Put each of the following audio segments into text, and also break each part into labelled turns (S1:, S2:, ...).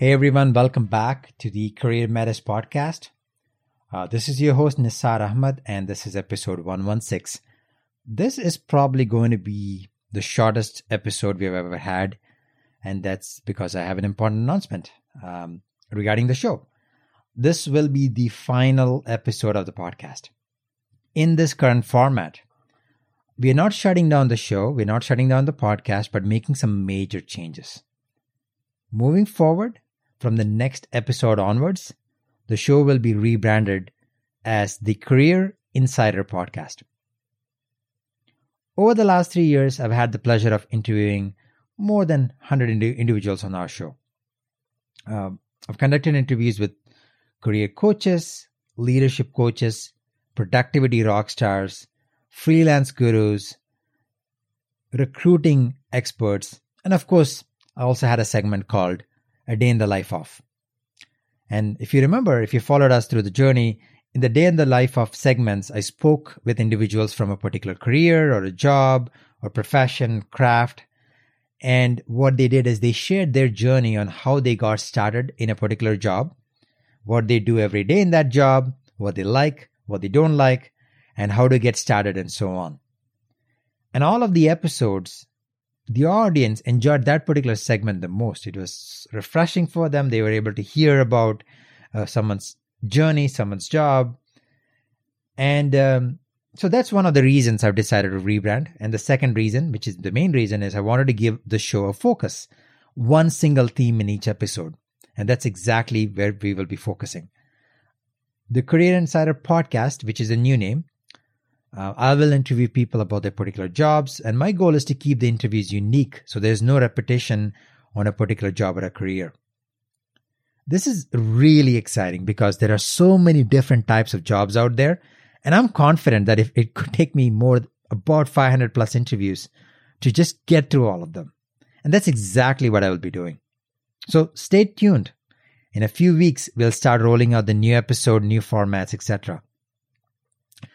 S1: Hey everyone, welcome back to the CareerMetis podcast. Uh, this is your host Nissar Ahmad, and this is episode 116. This is probably going to be the shortest episode we've ever had, and that's because I have an important announcement um, regarding the show. This will be the final episode of the podcast. In this current format, we are not shutting down the show, we're not shutting down the podcast, but making some major changes. Moving forward, from the next episode onwards, the show will be rebranded as the Career Insider Podcast. Over the last three years, I've had the pleasure of interviewing more than 100 individuals on our show. Uh, I've conducted interviews with career coaches, leadership coaches, productivity rock stars, freelance gurus, recruiting experts, and of course, I also had a segment called a day in the life of. And if you remember, if you followed us through the journey, in the day in the life of segments, I spoke with individuals from a particular career or a job or profession, craft. And what they did is they shared their journey on how they got started in a particular job, what they do every day in that job, what they like, what they don't like, and how to get started and so on. And all of the episodes the audience enjoyed that particular segment the most. It was refreshing for them. They were able to hear about uh, someone's journey, someone's job. And um, so that's one of the reasons I've decided to rebrand. And the second reason, which is the main reason, is I wanted to give the show a focus, one single theme in each episode. And that's exactly where we will be focusing. The Career Insider podcast, which is a new name, uh, I will interview people about their particular jobs, and my goal is to keep the interviews unique so there's no repetition on a particular job or a career. This is really exciting because there are so many different types of jobs out there, and I'm confident that if it could take me more about 500 plus interviews to just get through all of them. And that's exactly what I will be doing. So stay tuned. In a few weeks, we'll start rolling out the new episode, new formats, etc.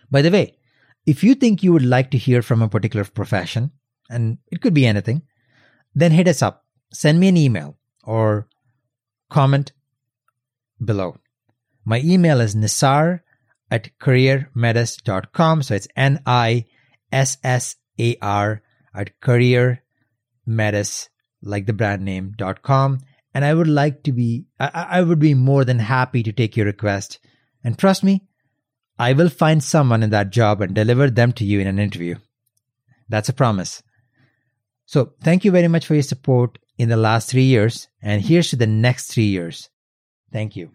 S1: By the way, if you think you would like to hear from a particular profession, and it could be anything, then hit us up. Send me an email or comment below. My email is nissar at careermetis.com. So it's N I S S A R at careermetis, like the brand name, dot com. And I would like to be, I, I would be more than happy to take your request. And trust me, I will find someone in that job and deliver them to you in an interview. That's a promise. So thank you very much for your support in the last three years. And here's to the next three years. Thank you.